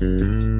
Música